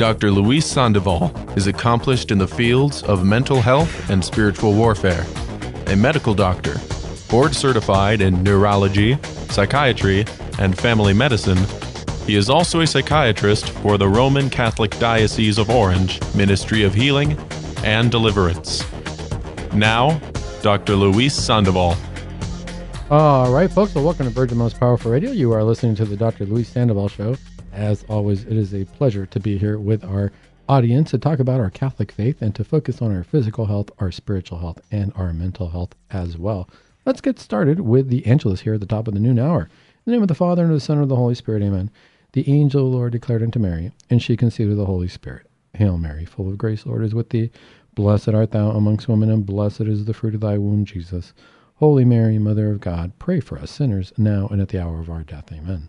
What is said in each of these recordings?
Dr. Luis Sandoval is accomplished in the fields of mental health and spiritual warfare, a medical doctor, board certified in neurology, psychiatry, and family medicine. He is also a psychiatrist for the Roman Catholic Diocese of Orange Ministry of Healing and Deliverance. Now, Dr. Luis Sandoval. All right, folks. Well, welcome to Virgin Most Powerful Radio. You are listening to the Dr. Luis Sandoval Show. As always, it is a pleasure to be here with our audience to talk about our Catholic faith and to focus on our physical health, our spiritual health, and our mental health as well. Let's get started with the Angelus here at the top of the noon hour. In the name of the Father, and of the Son, and of the Holy Spirit, amen. The angel of the Lord declared unto Mary, and she conceived of the Holy Spirit. Hail Mary, full of grace, Lord is with thee. Blessed art thou amongst women, and blessed is the fruit of thy womb, Jesus. Holy Mary, Mother of God, pray for us sinners, now and at the hour of our death. Amen.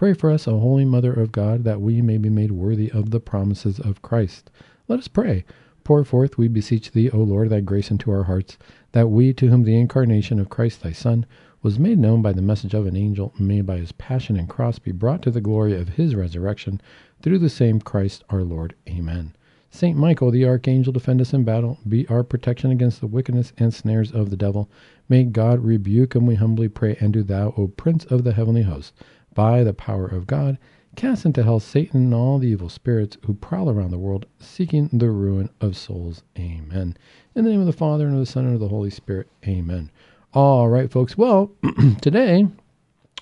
Pray for us, O Holy Mother of God, that we may be made worthy of the promises of Christ. Let us pray. Pour forth, we beseech thee, O Lord, thy grace into our hearts, that we, to whom the incarnation of Christ thy Son was made known by the message of an angel, may by his passion and cross be brought to the glory of his resurrection, through the same Christ our Lord. Amen. Saint Michael, the archangel, defend us in battle, be our protection against the wickedness and snares of the devil. May God rebuke him, we humbly pray, and do thou, O Prince of the heavenly host, by the power of God, cast into hell Satan and all the evil spirits who prowl around the world seeking the ruin of souls. Amen. In the name of the Father, and of the Son, and of the Holy Spirit. Amen. All right, folks. Well, today,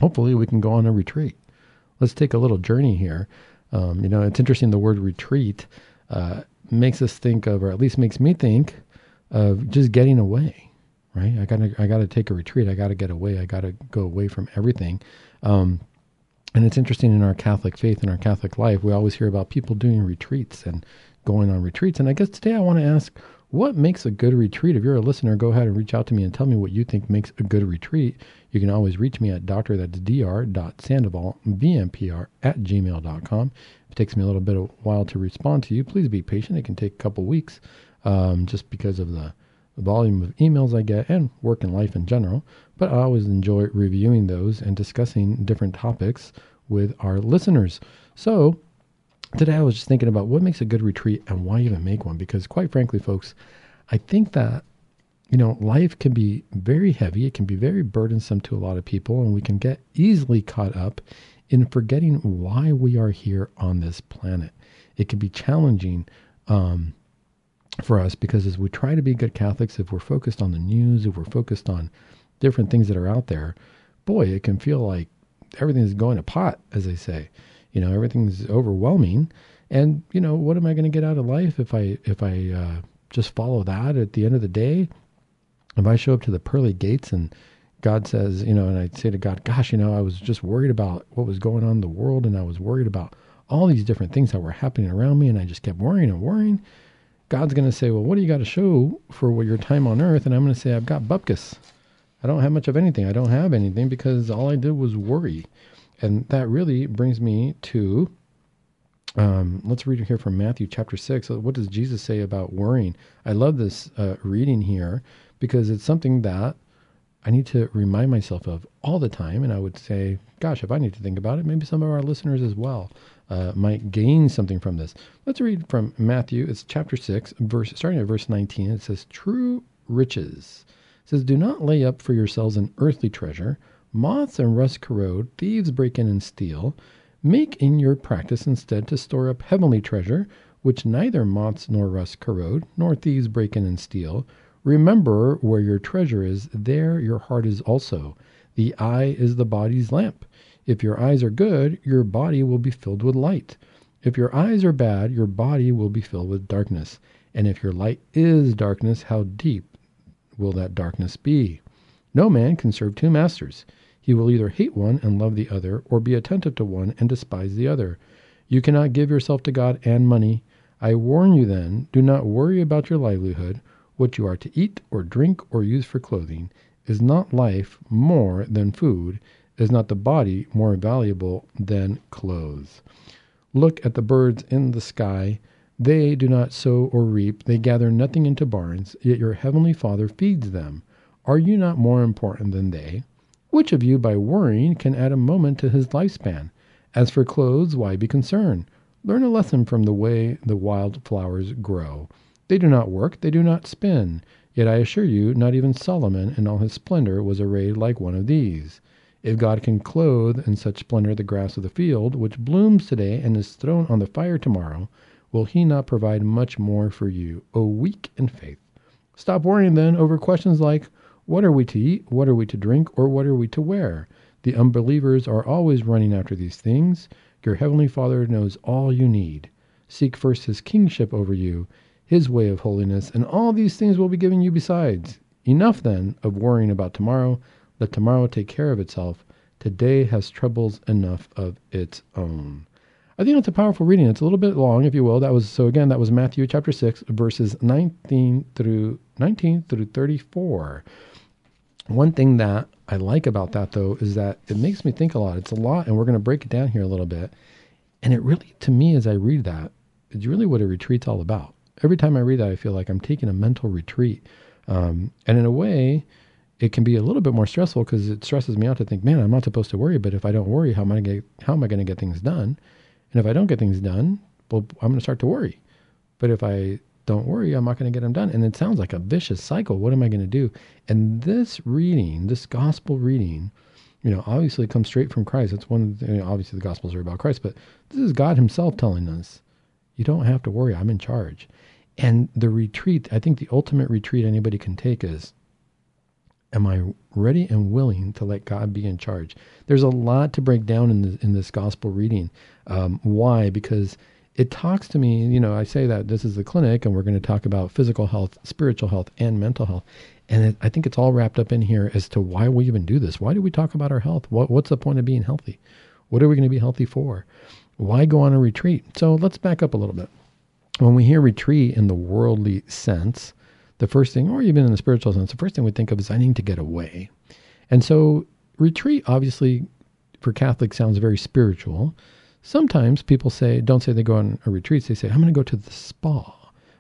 hopefully, we can go on a retreat. Let's take a little journey here. Um, you know, it's interesting the word retreat uh, makes us think of, or at least makes me think of just getting away, right? I gotta, I gotta take a retreat. I gotta get away. I gotta go away from everything. Um, and it's interesting in our Catholic faith and our Catholic life, we always hear about people doing retreats and going on retreats. And I guess today I want to ask, what makes a good retreat? If you're a listener, go ahead and reach out to me and tell me what you think makes a good retreat. You can always reach me at doctor, that's dr.sandoval, vmpr at gmail.com. If it takes me a little bit of while to respond to you, please be patient. It can take a couple weeks um, just because of the volume of emails I get and work and life in general but I always enjoy reviewing those and discussing different topics with our listeners. So today I was just thinking about what makes a good retreat and why even make one because quite frankly folks, I think that you know, life can be very heavy, it can be very burdensome to a lot of people and we can get easily caught up in forgetting why we are here on this planet. It can be challenging um, for us because as we try to be good Catholics, if we're focused on the news, if we're focused on different things that are out there, boy, it can feel like everything's going to pot, as they say. You know, everything's overwhelming. And, you know, what am I going to get out of life if I, if I, uh, just follow that at the end of the day? If I show up to the pearly gates and God says, you know, and I say to God, gosh, you know, I was just worried about what was going on in the world and I was worried about all these different things that were happening around me and I just kept worrying and worrying. God's going to say, well, what do you got to show for your time on earth? And I'm going to say, I've got bupkis. I don't have much of anything. I don't have anything because all I did was worry. And that really brings me to um, let's read here from Matthew chapter 6. What does Jesus say about worrying? I love this uh, reading here because it's something that I need to remind myself of all the time. And I would say, gosh, if I need to think about it, maybe some of our listeners as well uh, might gain something from this. Let's read from Matthew. It's chapter 6, verse starting at verse 19. It says, True riches says, Do not lay up for yourselves an earthly treasure. Moths and rust corrode, thieves break in and steal. Make in your practice instead to store up heavenly treasure, which neither moths nor rust corrode, nor thieves break in and steal. Remember where your treasure is, there your heart is also. The eye is the body's lamp. If your eyes are good, your body will be filled with light. If your eyes are bad, your body will be filled with darkness. And if your light is darkness, how deep will that darkness be? No man can serve two masters. He will either hate one and love the other, or be attentive to one and despise the other. You cannot give yourself to God and money. I warn you then, do not worry about your livelihood, what you are to eat or drink or use for clothing. Is not life more than food? Is not the body more valuable than clothes? Look at the birds in the sky. They do not sow or reap, they gather nothing into barns, yet your heavenly Father feeds them. Are you not more important than they? Which of you, by worrying, can add a moment to his lifespan? As for clothes, why be concerned? Learn a lesson from the way the wild flowers grow. They do not work, they do not spin. Yet I assure you, not even Solomon in all his splendor was arrayed like one of these. If God can clothe in such splendor the grass of the field, which blooms today and is thrown on the fire tomorrow, will he not provide much more for you, O weak in faith? Stop worrying then over questions like what are we to eat, what are we to drink, or what are we to wear? The unbelievers are always running after these things. Your heavenly Father knows all you need. Seek first his kingship over you his way of holiness, and all these things will be given you besides. Enough then of worrying about tomorrow. Let tomorrow take care of itself. Today has troubles enough of its own. I think that's a powerful reading. It's a little bit long, if you will. That was so again, that was Matthew chapter six, verses nineteen through nineteen through thirty-four. One thing that I like about that though is that it makes me think a lot. It's a lot, and we're going to break it down here a little bit. And it really, to me, as I read that, it's really what a retreat's all about every time I read that, I feel like I'm taking a mental retreat. Um, and in a way, it can be a little bit more stressful because it stresses me out to think, man, I'm not supposed to worry. But if I don't worry, how am I going to get things done? And if I don't get things done, well, I'm going to start to worry. But if I don't worry, I'm not going to get them done. And it sounds like a vicious cycle. What am I going to do? And this reading, this gospel reading, you know, obviously comes straight from Christ. It's one. The, you know, obviously, the gospels are about Christ, but this is God Himself telling us, "You don't have to worry. I'm in charge." And the retreat, I think the ultimate retreat anybody can take is am I ready and willing to let God be in charge? There's a lot to break down in, in this gospel reading. Um, why? Because it talks to me, you know, I say that this is the clinic and we're going to talk about physical health, spiritual health, and mental health. And it, I think it's all wrapped up in here as to why we even do this. Why do we talk about our health? What, what's the point of being healthy? What are we going to be healthy for? Why go on a retreat? So let's back up a little bit when we hear retreat in the worldly sense, the first thing, or even in the spiritual sense, the first thing we think of is I need to get away. And so retreat obviously for Catholics sounds very spiritual. Sometimes people say, don't say they go on a retreat, they say, I'm going to go to the spa.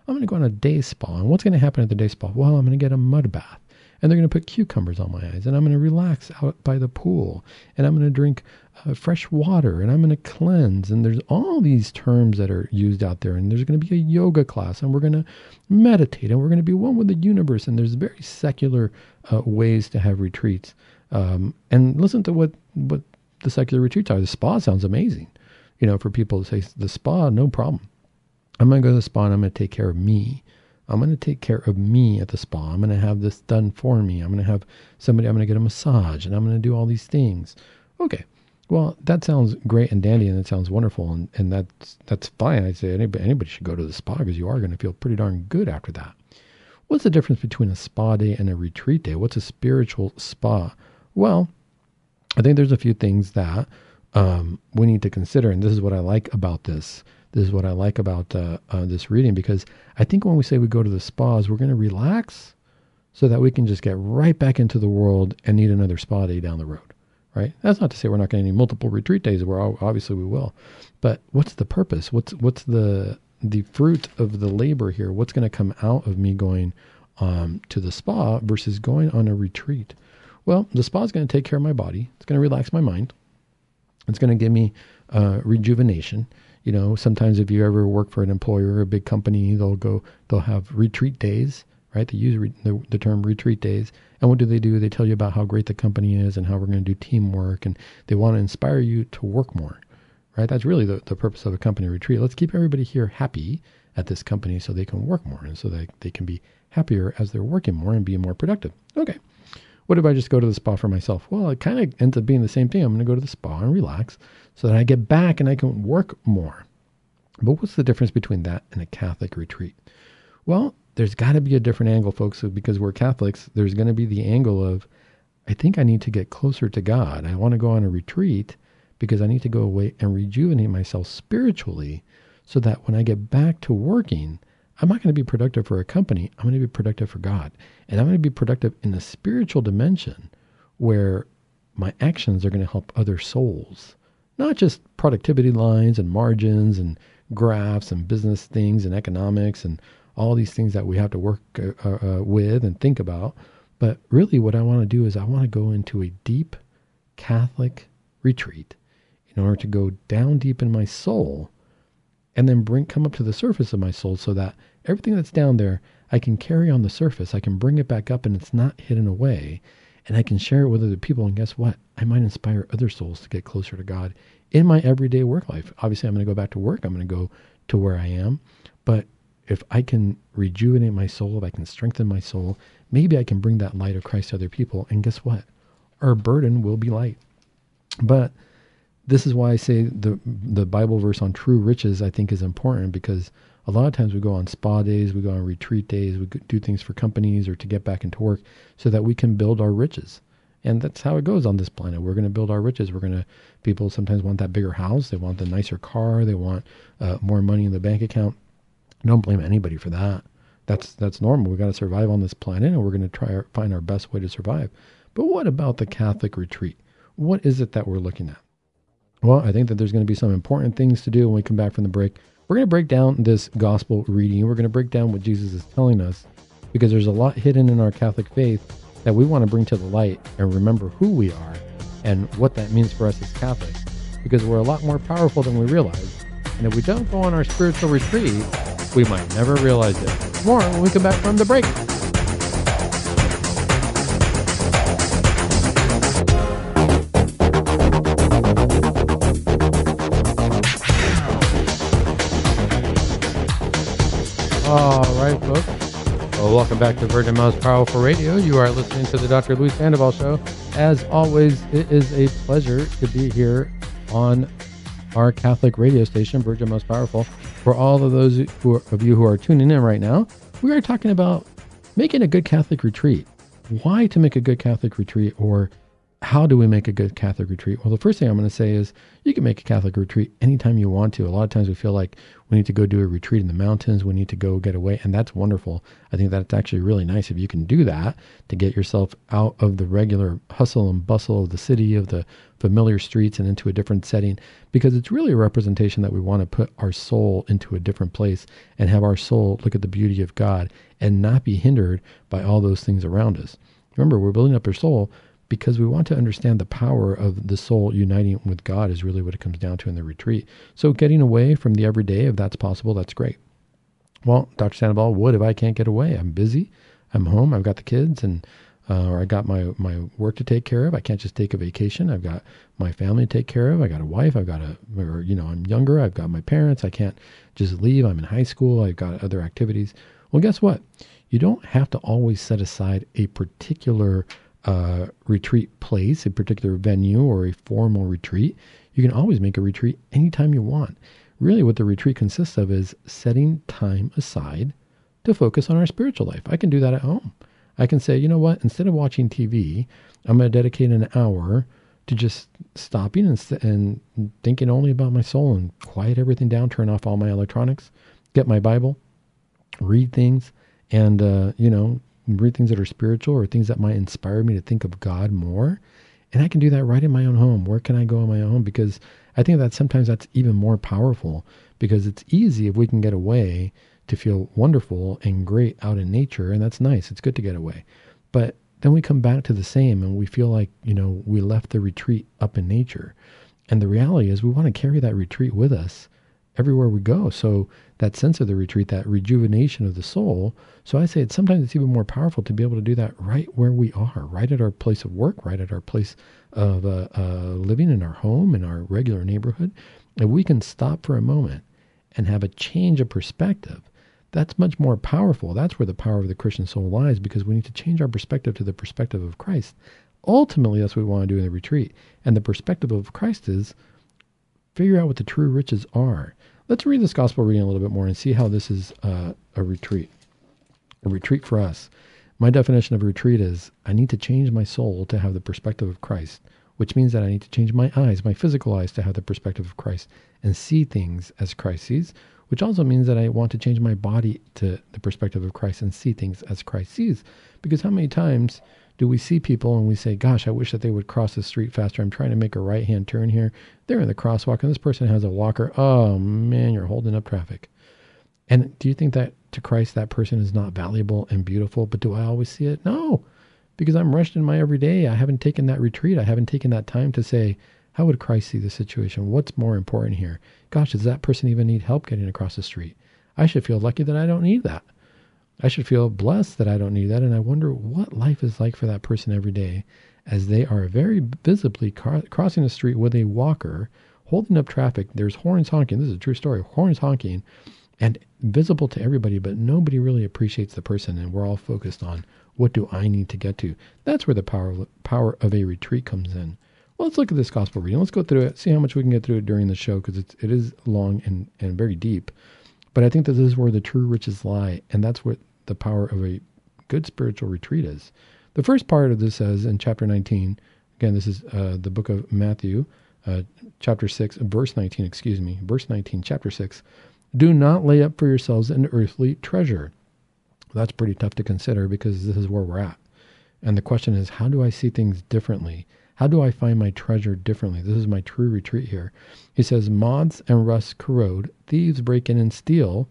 I'm going to go on a day spa. And what's going to happen at the day spa? Well, I'm going to get a mud bath and they're going to put cucumbers on my eyes and I'm going to relax out by the pool and I'm going to drink uh, fresh water and I'm going to cleanse. And there's all these terms that are used out there. And there's going to be a yoga class and we're going to meditate and we're going to be one with the universe. And there's very secular uh, ways to have retreats. Um, and listen to what, what the secular retreats are. The spa sounds amazing. You know, for people to say the spa, no problem. I'm going to go to the spa and I'm going to take care of me. I'm going to take care of me at the spa. I'm going to have this done for me. I'm going to have somebody, I'm going to get a massage and I'm going to do all these things. Okay. Well, that sounds great and dandy and it sounds wonderful. And, and that's, that's fine. I say anybody, anybody should go to the spa because you are going to feel pretty darn good after that. What's the difference between a spa day and a retreat day? What's a spiritual spa? Well, I think there's a few things that um, we need to consider. And this is what I like about this this is what I like about uh, uh, this reading because I think when we say we go to the spas, we're going to relax so that we can just get right back into the world and need another spa day down the road. Right? That's not to say we're not going to need multiple retreat days. Where obviously we will, but what's the purpose? What's what's the the fruit of the labor here? What's going to come out of me going um, to the spa versus going on a retreat? Well, the spa is going to take care of my body. It's going to relax my mind. It's going to give me uh, rejuvenation you know, sometimes if you ever work for an employer or a big company, they'll go, they'll have retreat days, right? They use re- the, the term retreat days. And what do they do? They tell you about how great the company is and how we're going to do teamwork and they want to inspire you to work more, right? That's really the, the purpose of a company retreat. Let's keep everybody here happy at this company so they can work more and so that they can be happier as they're working more and be more productive. Okay. What if I just go to the spa for myself? Well, it kind of ends up being the same thing. I'm going to go to the spa and relax so that I get back and I can work more. But what's the difference between that and a Catholic retreat? Well, there's got to be a different angle, folks, because we're Catholics. There's going to be the angle of, I think I need to get closer to God. I want to go on a retreat because I need to go away and rejuvenate myself spiritually so that when I get back to working, I'm not going to be productive for a company. I'm going to be productive for God. And I'm going to be productive in the spiritual dimension where my actions are going to help other souls, not just productivity lines and margins and graphs and business things and economics and all these things that we have to work uh, uh, with and think about. But really, what I want to do is I want to go into a deep Catholic retreat in order to go down deep in my soul and then bring come up to the surface of my soul so that everything that's down there I can carry on the surface. I can bring it back up and it's not hidden away. And I can share it with other people. And guess what? I might inspire other souls to get closer to God in my everyday work life. Obviously, I'm going to go back to work. I'm going to go to where I am. But if I can rejuvenate my soul, if I can strengthen my soul, maybe I can bring that light of Christ to other people. And guess what? Our burden will be light. But this is why I say the the Bible verse on true riches I think is important because a lot of times we go on spa days, we go on retreat days, we do things for companies or to get back into work so that we can build our riches. And that's how it goes on this planet. We're going to build our riches. We're going to, people sometimes want that bigger house. They want the nicer car. They want uh, more money in the bank account. Don't blame anybody for that. That's, that's normal. We've got to survive on this planet and we're going to try to find our best way to survive. But what about the Catholic retreat? What is it that we're looking at? Well, I think that there's going to be some important things to do when we come back from the break. We're going to break down this gospel reading. We're going to break down what Jesus is telling us because there's a lot hidden in our Catholic faith that we want to bring to the light and remember who we are and what that means for us as Catholics because we're a lot more powerful than we realize. And if we don't go on our spiritual retreat, we might never realize it. More when we come back from the break. Folks. Well, welcome back to Virgin Most Powerful Radio. You are listening to the Dr. Luis Sandoval Show. As always, it is a pleasure to be here on our Catholic radio station, Virgin Most Powerful. For all of those who are, of you who are tuning in right now, we are talking about making a good Catholic retreat. Why to make a good Catholic retreat, or how do we make a good Catholic retreat? Well, the first thing I'm going to say is you can make a Catholic retreat anytime you want to. A lot of times we feel like we need to go do a retreat in the mountains, we need to go get away, and that's wonderful. I think that's actually really nice if you can do that to get yourself out of the regular hustle and bustle of the city, of the familiar streets, and into a different setting, because it's really a representation that we want to put our soul into a different place and have our soul look at the beauty of God and not be hindered by all those things around us. Remember, we're building up our soul because we want to understand the power of the soul uniting with God is really what it comes down to in the retreat. So getting away from the everyday, if that's possible, that's great. Well, Dr. Sandoval would if I can't get away. I'm busy. I'm home. I've got the kids and uh, or I got my my work to take care of. I can't just take a vacation. I've got my family to take care of. I got a wife. I've got a or you know I'm younger. I've got my parents. I can't just leave. I'm in high school. I've got other activities. Well, guess what? You don't have to always set aside a particular uh, retreat place, a particular venue, or a formal retreat, you can always make a retreat anytime you want. Really, what the retreat consists of is setting time aside to focus on our spiritual life. I can do that at home. I can say, you know what, instead of watching TV, I'm going to dedicate an hour to just stopping and, and thinking only about my soul and quiet everything down, turn off all my electronics, get my Bible, read things, and, uh, you know, read things that are spiritual or things that might inspire me to think of God more. And I can do that right in my own home. Where can I go in my own? Because I think that sometimes that's even more powerful because it's easy if we can get away to feel wonderful and great out in nature. And that's nice. It's good to get away. But then we come back to the same and we feel like, you know, we left the retreat up in nature. And the reality is we want to carry that retreat with us everywhere we go. So that sense of the retreat, that rejuvenation of the soul. So I say it's sometimes it's even more powerful to be able to do that right where we are, right at our place of work, right at our place of uh, uh, living in our home, in our regular neighborhood. If we can stop for a moment and have a change of perspective, that's much more powerful. That's where the power of the Christian soul lies because we need to change our perspective to the perspective of Christ. Ultimately, that's what we want to do in the retreat. And the perspective of Christ is figure out what the true riches are. Let's read this gospel reading a little bit more and see how this is uh, a retreat. A retreat for us. My definition of retreat is I need to change my soul to have the perspective of Christ which means that I need to change my eyes, my physical eyes, to have the perspective of Christ and see things as Christ sees, which also means that I want to change my body to the perspective of Christ and see things as Christ sees. Because how many times do we see people and we say, Gosh, I wish that they would cross the street faster. I'm trying to make a right hand turn here. They're in the crosswalk and this person has a walker. Oh man, you're holding up traffic. And do you think that to Christ that person is not valuable and beautiful? But do I always see it? No, because I'm rushed in my everyday. I haven't taken that retreat. I haven't taken that time to say, how would Christ see the situation? What's more important here? Gosh, does that person even need help getting across the street? I should feel lucky that I don't need that. I should feel blessed that I don't need that. And I wonder what life is like for that person every day as they are very visibly car- crossing the street with a walker, holding up traffic. There's horns honking. This is a true story. Horns honking and visible to everybody, but nobody really appreciates the person, and we're all focused on what do I need to get to. That's where the power power of a retreat comes in. Well, let's look at this gospel reading. Let's go through it, see how much we can get through it during the show because it is long and and very deep. But I think that this is where the true riches lie, and that's what the power of a good spiritual retreat is. The first part of this says in chapter 19. Again, this is uh, the book of Matthew, uh, chapter 6, verse 19, excuse me, verse 19, chapter 6. Do not lay up for yourselves an earthly treasure. That's pretty tough to consider because this is where we're at. And the question is, how do I see things differently? How do I find my treasure differently? This is my true retreat here. He says, Moths and rust corrode, thieves break in and steal.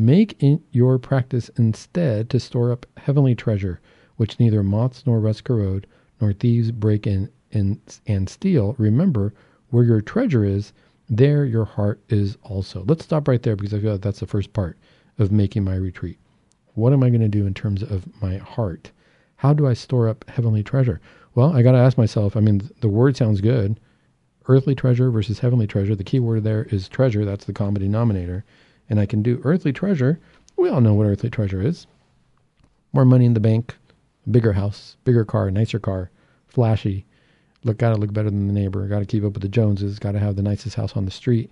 Make it your practice instead to store up heavenly treasure, which neither moths nor rust corrode, nor thieves break in and, and steal. Remember, where your treasure is, there your heart is also. Let's stop right there because I feel like that's the first part of making my retreat. What am I going to do in terms of my heart? How do I store up heavenly treasure? Well, I got to ask myself. I mean, the word sounds good. Earthly treasure versus heavenly treasure. The key word there is treasure. That's the common denominator. And I can do earthly treasure. We all know what earthly treasure is more money in the bank, bigger house, bigger car, nicer car, flashy, look got to look better than the neighbor. Got to keep up with the Joneses. Got to have the nicest house on the street.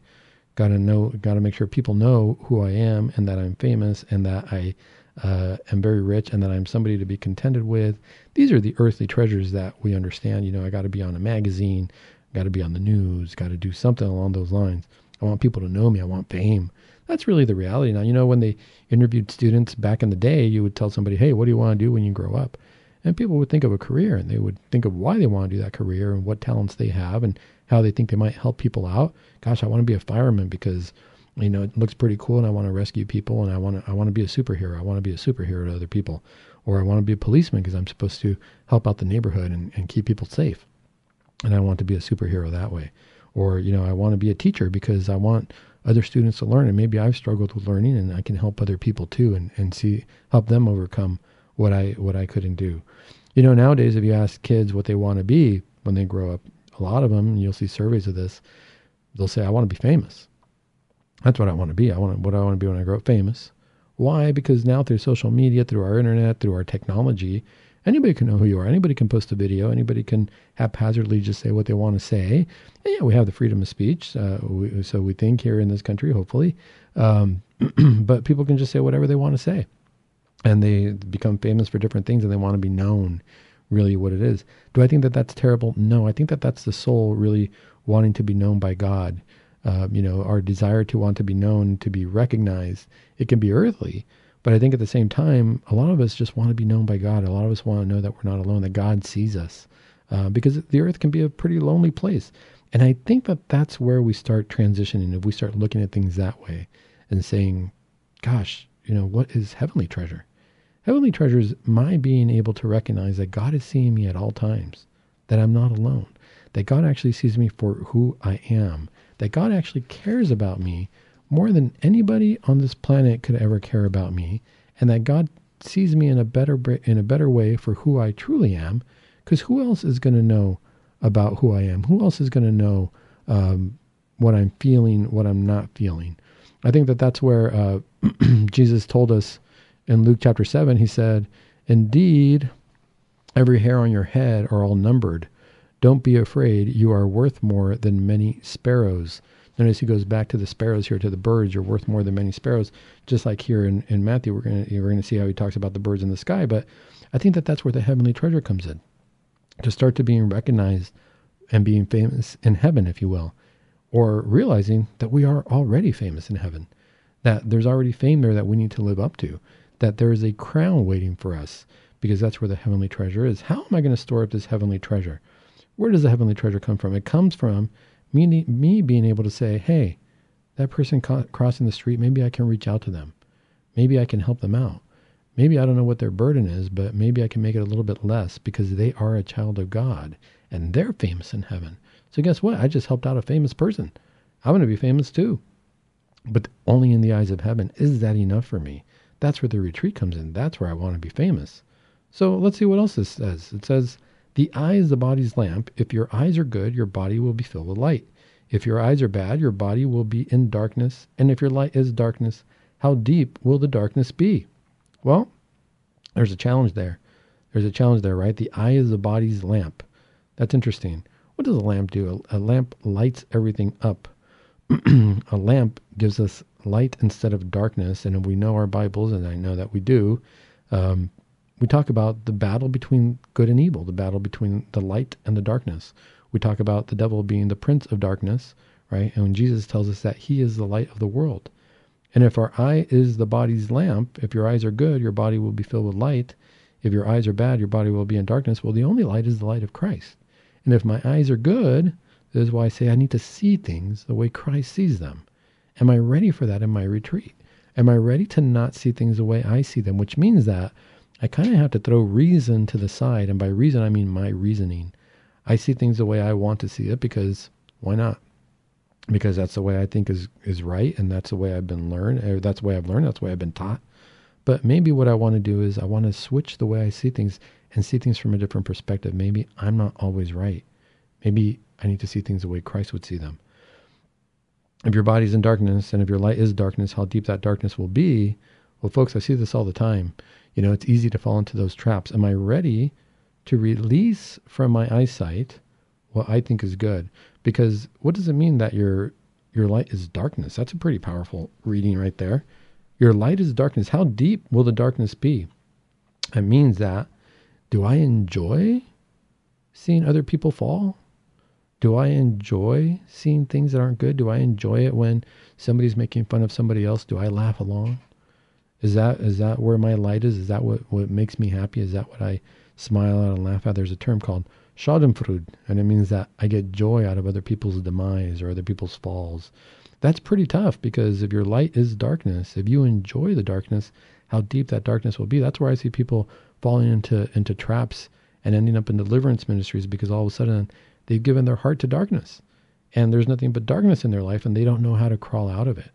Got to know. Got to make sure people know who I am and that I'm famous and that I uh, am very rich and that I'm somebody to be contented with. These are the earthly treasures that we understand. You know, I got to be on a magazine. Got to be on the news. Got to do something along those lines. I want people to know me. I want fame. That's really the reality now. You know, when they interviewed students back in the day, you would tell somebody, "Hey, what do you want to do when you grow up?" And people would think of a career and they would think of why they want to do that career and what talents they have and how they think they might help people out. Gosh, I want to be a fireman because you know it looks pretty cool and I want to rescue people and I want to I want to be a superhero. I want to be a superhero to other people. Or I want to be a policeman because I'm supposed to help out the neighborhood and, and keep people safe. And I want to be a superhero that way. Or, you know, I want to be a teacher because I want other students to learn and maybe I've struggled with learning and I can help other people too and, and see help them overcome what I what I couldn't do. You know, nowadays if you ask kids what they want to be when they grow up, a lot of them, you'll see surveys of this, they'll say, "I want to be famous." That's what I want to be. I want to, what I want to be when I grow up famous. Why? Because now through social media, through our internet, through our technology, anybody can know who you are. Anybody can post a video. Anybody can haphazardly just say what they want to say. And yeah, we have the freedom of speech. Uh, we, so we think here in this country, hopefully. Um, but people can just say whatever they want to say and they become famous for different things and they want to be known really what it is. Do I think that that's terrible? No, I think that that's the soul really wanting to be known by God. Uh, you know, our desire to want to be known, to be recognized. It can be earthly, but I think at the same time, a lot of us just want to be known by God. A lot of us want to know that we're not alone, that God sees us, uh, because the earth can be a pretty lonely place. And I think that that's where we start transitioning. If we start looking at things that way and saying, gosh, you know, what is heavenly treasure? Heavenly treasure is my being able to recognize that God is seeing me at all times, that I'm not alone, that God actually sees me for who I am, that God actually cares about me more than anybody on this planet could ever care about me, and that God sees me in a better in a better way for who I truly am, because who else is going to know about who I am? Who else is going to know um, what I'm feeling, what I'm not feeling? I think that that's where uh, Jesus told us in Luke chapter 7, he said, Indeed, every hair on your head are all numbered. Don't be afraid. You are worth more than many sparrows. Notice he goes back to the sparrows here, to the birds. You're worth more than many sparrows. Just like here in, in Matthew, we're going we're gonna see how he talks about the birds in the sky. But I think that that's where the heavenly treasure comes in. To start to being recognized and being famous in heaven, if you will, or realizing that we are already famous in heaven, that there's already fame there that we need to live up to, that there is a crown waiting for us because that's where the heavenly treasure is. How am I going to store up this heavenly treasure? Where does the heavenly treasure come from? It comes from me, me being able to say, hey, that person crossing the street, maybe I can reach out to them. Maybe I can help them out. Maybe I don't know what their burden is, but maybe I can make it a little bit less because they are a child of God and they're famous in heaven. So guess what? I just helped out a famous person. I'm going to be famous too. But only in the eyes of heaven. Is that enough for me? That's where the retreat comes in. That's where I want to be famous. So let's see what else this says. It says, The eye is the body's lamp. If your eyes are good, your body will be filled with light. If your eyes are bad, your body will be in darkness. And if your light is darkness, how deep will the darkness be? Well, there's a challenge there. There's a challenge there, right? The eye is the body's lamp. That's interesting. What does a lamp do? A, a lamp lights everything up. a lamp gives us light instead of darkness. And we know our Bibles, and I know that we do. Um, we talk about the battle between good and evil, the battle between the light and the darkness. We talk about the devil being the prince of darkness, right? And when Jesus tells us that he is the light of the world. And if our eye is the body's lamp, if your eyes are good, your body will be filled with light. If your eyes are bad, your body will be in darkness. Well, the only light is the light of Christ. And if my eyes are good, this is why I say I need to see things the way Christ sees them. Am I ready for that in my retreat? Am I ready to not see things the way I see them? Which means that I kind of have to throw reason to the side. And by reason, I mean my reasoning. I see things the way I want to see it because why not? Because that's the way I think is, is right. And that's the way I've been learned. Or that's the way I've learned. That's the way I've been taught. But maybe what I want to do is I want to switch the way I see things and see things from a different perspective. Maybe I'm not always right. Maybe I need to see things the way Christ would see them. If your body's in darkness and if your light is darkness, how deep that darkness will be. Well, folks, I see this all the time. You know, it's easy to fall into those traps. Am I ready to release from my eyesight what I think is good? Because what does it mean that your your light is darkness? That's a pretty powerful reading right there. Your light is darkness. How deep will the darkness be? It means that do I enjoy seeing other people fall? Do I enjoy seeing things that aren't good? Do I enjoy it when somebody's making fun of somebody else? Do I laugh along? Is that is that where my light is? Is that what, what makes me happy? Is that what I smile at and laugh at? There's a term called Schadenfreude, and it means that I get joy out of other people's demise or other people's falls. That's pretty tough because if your light is darkness, if you enjoy the darkness, how deep that darkness will be. That's where I see people falling into into traps and ending up in deliverance ministries because all of a sudden they've given their heart to darkness and there's nothing but darkness in their life and they don't know how to crawl out of it.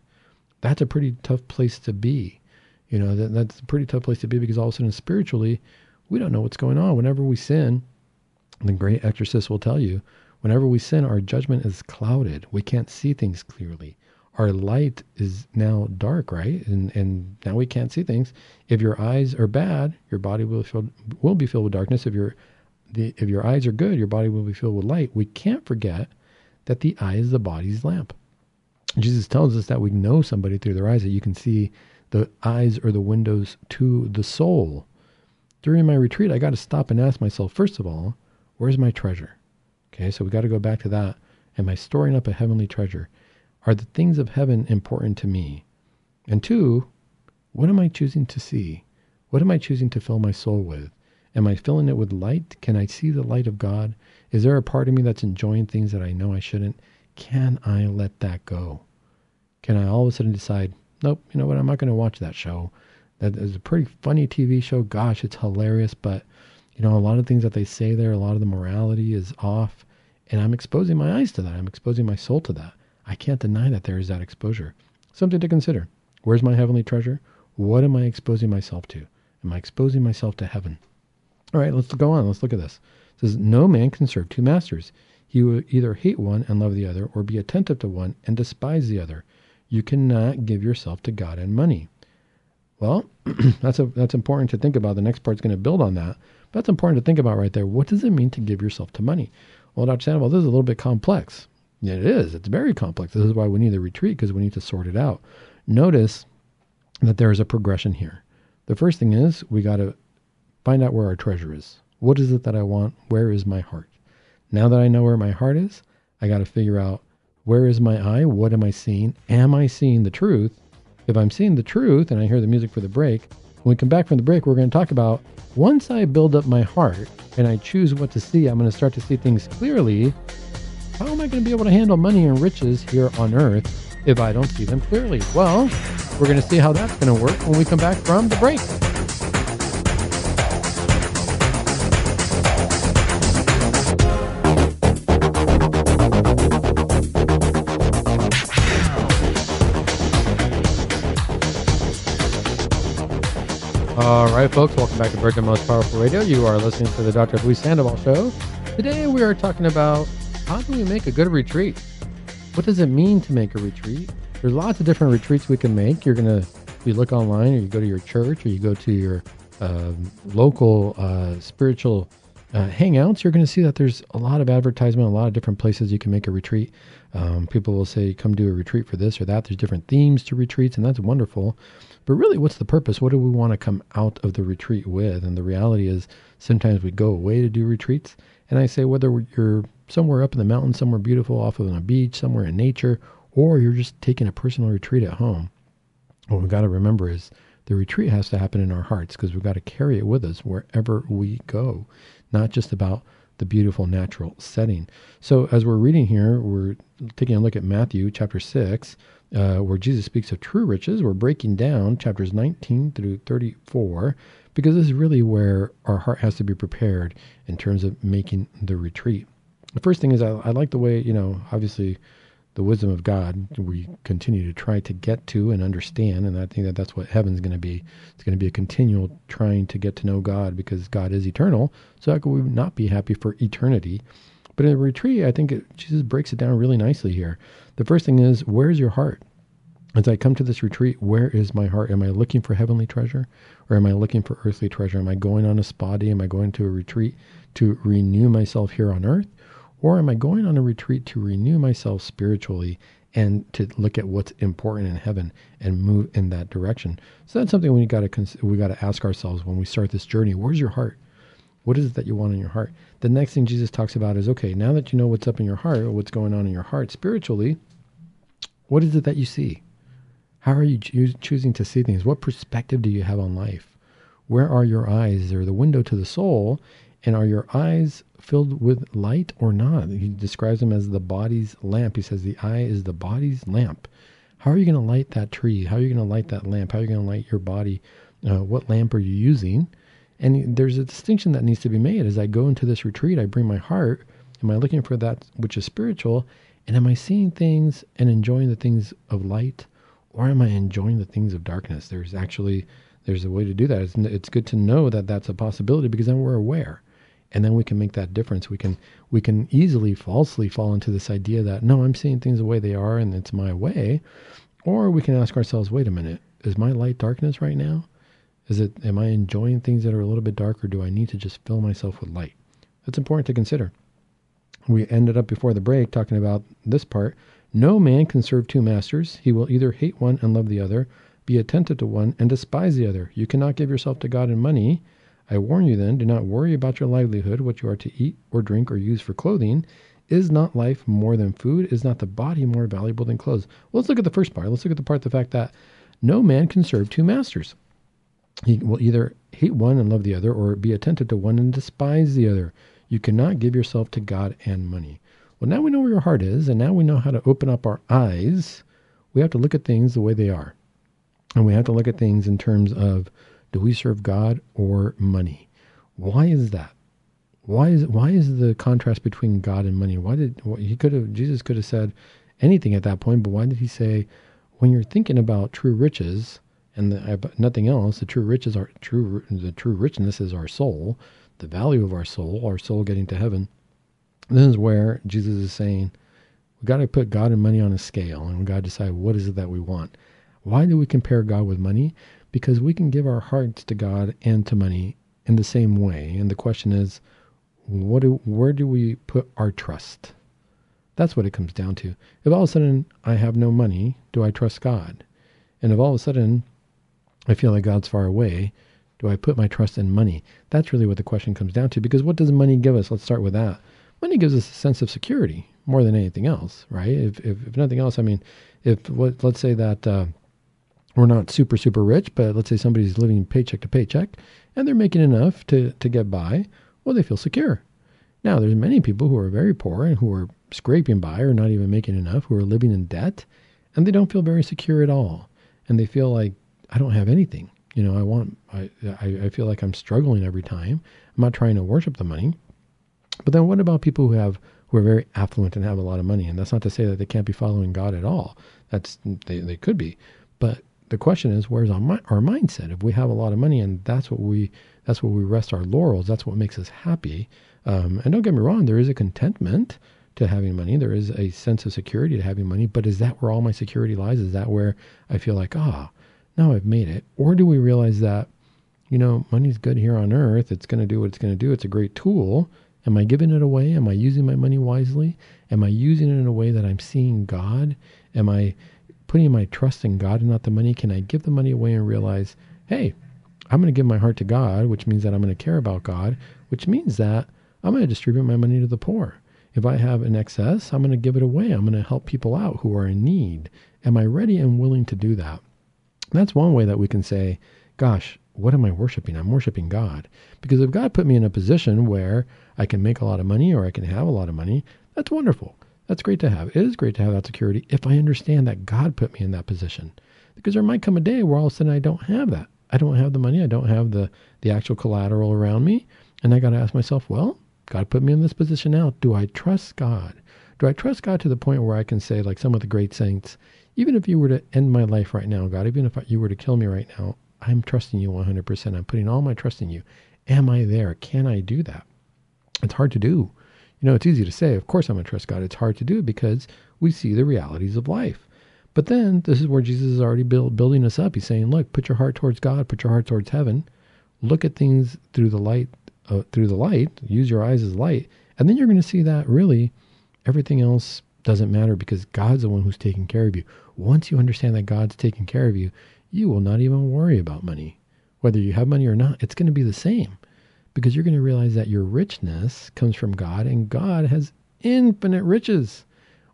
That's a pretty tough place to be. You know, that, that's a pretty tough place to be because all of a sudden spiritually, we don't know what's going on. Whenever we sin, the great exorcist will tell you, whenever we sin, our judgment is clouded. We can't see things clearly. Our light is now dark, right? And and now we can't see things. If your eyes are bad, your body will will be filled with darkness. If your the, if your eyes are good, your body will be filled with light. We can't forget that the eye is the body's lamp. Jesus tells us that we know somebody through their eyes, that you can see the eyes are the windows to the soul. During my retreat, I got to stop and ask myself, first of all, where's my treasure? Okay, so we got to go back to that. Am I storing up a heavenly treasure? Are the things of heaven important to me? And two, what am I choosing to see? What am I choosing to fill my soul with? Am I filling it with light? Can I see the light of God? Is there a part of me that's enjoying things that I know I shouldn't? Can I let that go? Can I all of a sudden decide, nope, you know what? I'm not going to watch that show. That is a pretty funny TV show. Gosh, it's hilarious, but you know, a lot of things that they say there, a lot of the morality is off, and I'm exposing my eyes to that. I'm exposing my soul to that. I can't deny that there is that exposure. Something to consider. Where's my heavenly treasure? What am I exposing myself to? Am I exposing myself to heaven? All right, let's go on. Let's look at this. It says, No man can serve two masters. He will either hate one and love the other, or be attentive to one and despise the other. You cannot give yourself to God and money. Well, that's a, that's important to think about. The next part's going to build on that. But that's important to think about right there. What does it mean to give yourself to money? Well, Dr. Sandoval, this is a little bit complex. It is. It's very complex. This is why we need the retreat because we need to sort it out. Notice that there is a progression here. The first thing is we got to find out where our treasure is. What is it that I want? Where is my heart? Now that I know where my heart is, I got to figure out where is my eye? What am I seeing? Am I seeing the truth? If I'm seeing the truth and I hear the music for the break, when we come back from the break, we're going to talk about once I build up my heart and I choose what to see, I'm going to start to see things clearly. How am I going to be able to handle money and riches here on earth if I don't see them clearly? Well, we're going to see how that's going to work when we come back from the break. All right, folks, welcome back to Virgin Most Powerful Radio. You are listening to the Dr. Luis Sandoval Show. Today we are talking about how do we make a good retreat? What does it mean to make a retreat? There's lots of different retreats we can make. You're going to, if you look online or you go to your church or you go to your uh, local uh, spiritual uh, hangouts, you're going to see that there's a lot of advertisement, a lot of different places you can make a retreat. Um, people will say, come do a retreat for this or that. There's different themes to retreats, and that's wonderful. But really, what's the purpose? What do we want to come out of the retreat with? And the reality is, sometimes we go away to do retreats. And I say, whether you're somewhere up in the mountains, somewhere beautiful off of a beach, somewhere in nature, or you're just taking a personal retreat at home, what we've got to remember is the retreat has to happen in our hearts because we've got to carry it with us wherever we go, not just about the beautiful natural setting. So, as we're reading here, we're taking a look at Matthew chapter 6, uh, where Jesus speaks of true riches. We're breaking down chapters 19 through 34 because this is really where our heart has to be prepared in terms of making the retreat. The first thing is, I, I like the way, you know, obviously the wisdom of God we continue to try to get to and understand. And I think that that's what heaven's going to be. It's going to be a continual trying to get to know God because God is eternal. So how could we not be happy for eternity? But in a retreat, I think it, Jesus breaks it down really nicely here. The first thing is, where's your heart? As I come to this retreat, where is my heart? Am I looking for heavenly treasure or am I looking for earthly treasure? Am I going on a spa day? Am I going to a retreat to renew myself here on earth? Or am I going on a retreat to renew myself spiritually and to look at what's important in heaven and move in that direction? So that's something we got to we got to ask ourselves when we start this journey. Where's your heart? What is it that you want in your heart? The next thing Jesus talks about is okay, now that you know what's up in your heart, what's going on in your heart spiritually, what is it that you see? How are you choo- choosing to see things? What perspective do you have on life? Where are your eyes? They're the window to the soul. And are your eyes filled with light or not? He describes them as the body's lamp. He says the eye is the body's lamp. How are you going to light that tree? How are you going to light that lamp? How are you going to light your body? Uh, what lamp are you using? And there's a distinction that needs to be made. As I go into this retreat, I bring my heart. Am I looking for that which is spiritual? And am I seeing things and enjoying the things of light? or am I enjoying the things of darkness? There's actually there's a way to do that. It's, it's good to know that that's a possibility because then we're aware, and then we can make that difference. We can we can easily falsely fall into this idea that no, I'm seeing things the way they are and it's my way, or we can ask ourselves, wait a minute, is my light darkness right now? Is it am I enjoying things that are a little bit darker? Do I need to just fill myself with light? That's important to consider. We ended up before the break talking about this part no man can serve two masters. He will either hate one and love the other, be attentive to one and despise the other. You cannot give yourself to God and money. I warn you then, do not worry about your livelihood, what you are to eat or drink or use for clothing. Is not life more than food? Is not the body more valuable than clothes? Well, let's look at the first part. Let's look at the part, the fact that no man can serve two masters. He will either hate one and love the other, or be attentive to one and despise the other. You cannot give yourself to God and money. Well, now we know where your heart is, and now we know how to open up our eyes. We have to look at things the way they are. And we have to look at things in terms of do we serve God or money? Why is that? Why is why is the contrast between God and money? Why did he could have Jesus could have said anything at that point, but why did he say when you're thinking about true riches and the, uh, nothing else, the true riches are true the true richness is our soul, the value of our soul, our soul getting to heaven. This is where Jesus is saying, we got to put God and money on a scale and we got to decide what is it that we want. Why do we compare God with money? Because we can give our hearts to God and to money in the same way. And the question is, what do, where do we put our trust? That's what it comes down to. If all of a sudden I have no money, do I trust God? And if all of a sudden I feel like God's far away, do I put my trust in money? That's really what the question comes down to. Because what does money give us? Let's start with that. money gives us a sense of security more than anything else, right? If, if, if nothing else, I mean, if what, let's say that uh, we're not super, super rich, but let's say somebody's living paycheck to paycheck and they're making enough to, to get by, well, they feel secure. Now, there's many people who are very poor and who are scraping by or not even making enough, who are living in debt, and they don't feel very secure at all. And they feel like, I don't have anything. You know, I want, I, I, I feel like I'm struggling every time. I'm not trying to worship the money. But then what about people who have, who are very affluent and have a lot of money? And that's not to say that they can't be following God at all. That's, they, they could be. But the question is, where's our, our mindset? If we have a lot of money and that's what we, that's what we rest our laurels, that's what makes us happy. Um, and don't get me wrong, there is a contentment to having money. There is a sense of security to having money, but is that where all my security lies? Is that where I feel like, ah, now I've made it? Or do we realize that, you know, money's good here on earth. It's going to do what it's going to do. It's a great tool. Am I giving it away? Am I using my money wisely? Am I using it in a way that I'm seeing God? Am I putting my trust in God and not the money? Can I give the money away and realize, hey, I'm going to give my heart to God, which means that I'm going to care about God, which means that I'm going to distribute my money to the poor. If I have an excess, I'm going to give it away. I'm going to help people out who are in need. Am I ready and willing to do that? That's one way that we can say, gosh, what am I worshiping? I'm worshiping God. Because if God put me in a position where I can make a lot of money or I can have a lot of money, that's wonderful. That's great to have. It is great to have that security if I understand that God put me in that position. Because there might come a day where all of a sudden I don't have that. I don't have the money. I don't have the, the actual collateral around me. And I got to ask myself, well, God put me in this position now. Do I trust God? Do I trust God to the point where I can say, like some of the great saints, even if you were to end my life right now, God, even if you were to kill me right now, I'm trusting you 100%. I'm putting all my trust in you. Am I there? Can I do that? It's hard to do. You know, it's easy to say, of course I'm going to trust God. It's hard to do because we see the realities of life. But then this is where Jesus is already build, building us up. He's saying, look, put your heart towards God, put your heart towards heaven. Look at things through the light uh, through the light, use your eyes as light, and then you're going to see that really everything else doesn't matter because God's the one who's taking care of you. Once you understand that God's taking care of you, you will not even worry about money. Whether you have money or not, it's going to be the same because you're going to realize that your richness comes from God and God has infinite riches.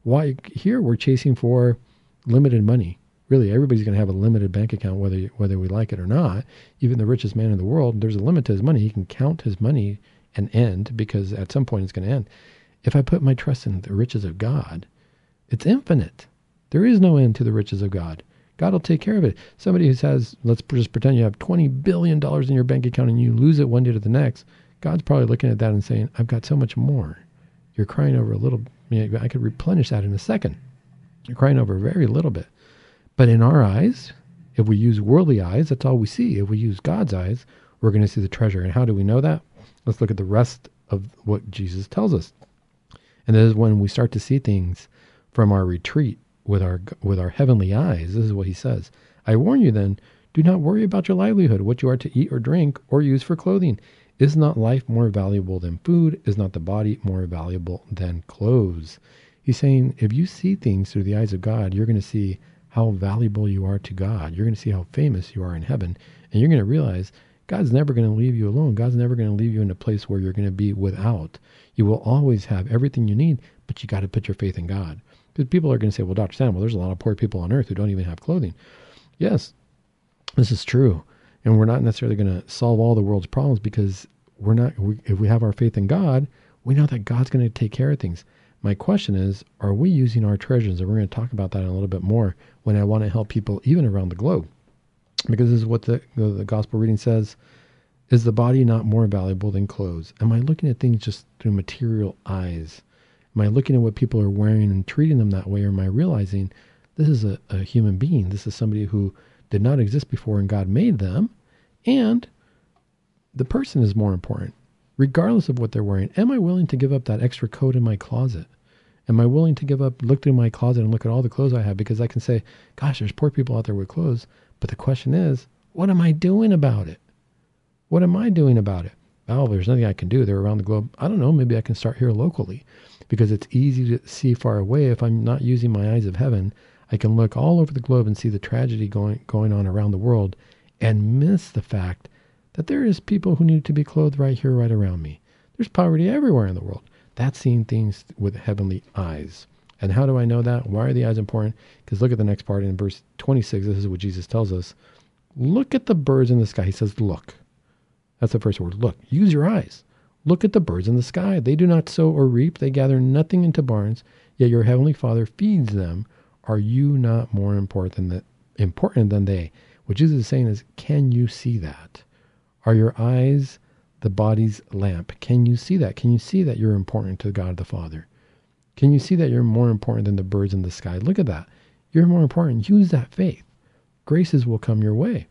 Why here we're chasing for limited money really everybody's going to have a limited bank account whether whether we like it or not. Even the richest man in the world, there's a limit to his money. He can count his money and end because at some point it's going to end. If I put my trust in the riches of God, it's infinite. There is no end to the riches of God. God will take care of it. Somebody who says, let's just pretend you have $20 billion in your bank account and you lose it one day to the next, God's probably looking at that and saying, I've got so much more. You're crying over a little, I could replenish that in a second. You're crying over very little bit. But in our eyes, if we use worldly eyes, that's all we see. If we use God's eyes, we're going to see the treasure. And how do we know that? Let's look at the rest of what Jesus tells us. And this is when we start to see things from our retreat with our with our heavenly eyes. This is what he says. I warn you then, do not worry about your livelihood, what you are to eat or drink or use for clothing. Is not life more valuable than food? Is not the body more valuable than clothes? He's saying if you see things through the eyes of God, you're going to see how valuable you are to God. You're going to see how famous you are in heaven. And you're going to realize God's never going to leave you alone. God's never going to leave you in a place where you're going to be without. You will always have everything you need, but you got to put your faith in God. Because people are going to say, well, Dr. Sam, well, there's a lot of poor people on earth who don't even have clothing. Yes, this is true. And we're not necessarily going to solve all the world's problems because we're not, we, if we have our faith in God, we know that God's going to take care of things. My question is, are we using our treasures? And we're going to talk about that a little bit more when I want to help people even around the globe. Because this is what the, the gospel reading says. Is the body not more valuable than clothes? Am I looking at things just through material eyes? Am I looking at what people are wearing and treating them that way? Or am I realizing this is a, a human being? This is somebody who did not exist before and God made them. And the person is more important regardless of what they're wearing. Am I willing to give up that extra coat in my closet? Am I willing to give up, look through my closet and look at all the clothes I have? Because I can say, gosh, there's poor people out there with clothes. But the question is, what am I doing about it? What am I doing about it? Oh, there's nothing I can do. They're around the globe. I don't know. Maybe I can start here locally because it's easy to see far away. If I'm not using my eyes of heaven, I can look all over the globe and see the tragedy going, going on around the world and miss the fact that there is people who need to be clothed right here, right around me. There's poverty everywhere in the world. That's seeing things with heavenly eyes. And how do I know that? Why are the eyes important? Because look at the next part in verse 26. This is what Jesus tells us. Look at the birds in the sky. He says, Look. That's the first word. Look. Use your eyes. Look at the birds in the sky. They do not sow or reap, they gather nothing into barns, yet your heavenly Father feeds them. Are you not more important than, important than they? What Jesus is saying is, can you see that? Are your eyes the body's lamp? Can you see that? Can you see that you're important to God the Father? Can you see that you're more important than the birds in the sky? Look at that. You're more important. Use that faith. Graces will come your way.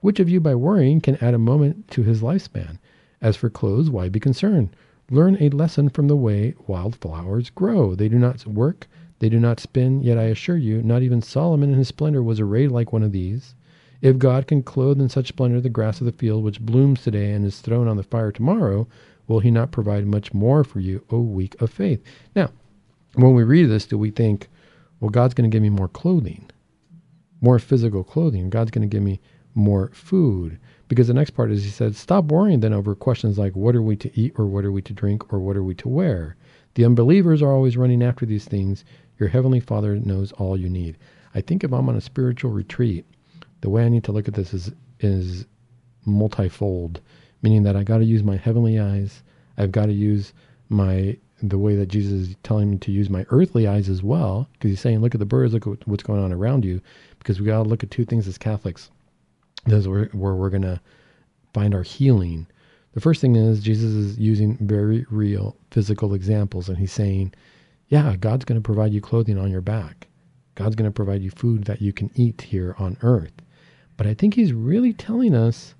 Which of you, by worrying, can add a moment to his lifespan? As for clothes, why be concerned? Learn a lesson from the way wildflowers grow. They do not work, they do not spin, yet I assure you, not even Solomon in his splendor was arrayed like one of these. If God can clothe in such splendor the grass of the field, which blooms today and is thrown on the fire tomorrow, will he not provide much more for you, O weak of faith? Now, when we read this, do we think, well, God's going to give me more clothing, more physical clothing? God's going to give me more food. Because the next part is he said, Stop worrying then over questions like what are we to eat or what are we to drink or what are we to wear. The unbelievers are always running after these things. Your heavenly Father knows all you need. I think if I'm on a spiritual retreat, the way I need to look at this is is multifold, meaning that I got to use my heavenly eyes. I've got to use my the way that Jesus is telling me to use my earthly eyes as well, because he's saying, look at the birds, look at what's going on around you, because we got to look at two things as Catholics. This is where, where we're going to find our healing. The first thing is Jesus is using very real physical examples, and he's saying, yeah, God's going to provide you clothing on your back. God's going to provide you food that you can eat here on earth. But I think he's really telling us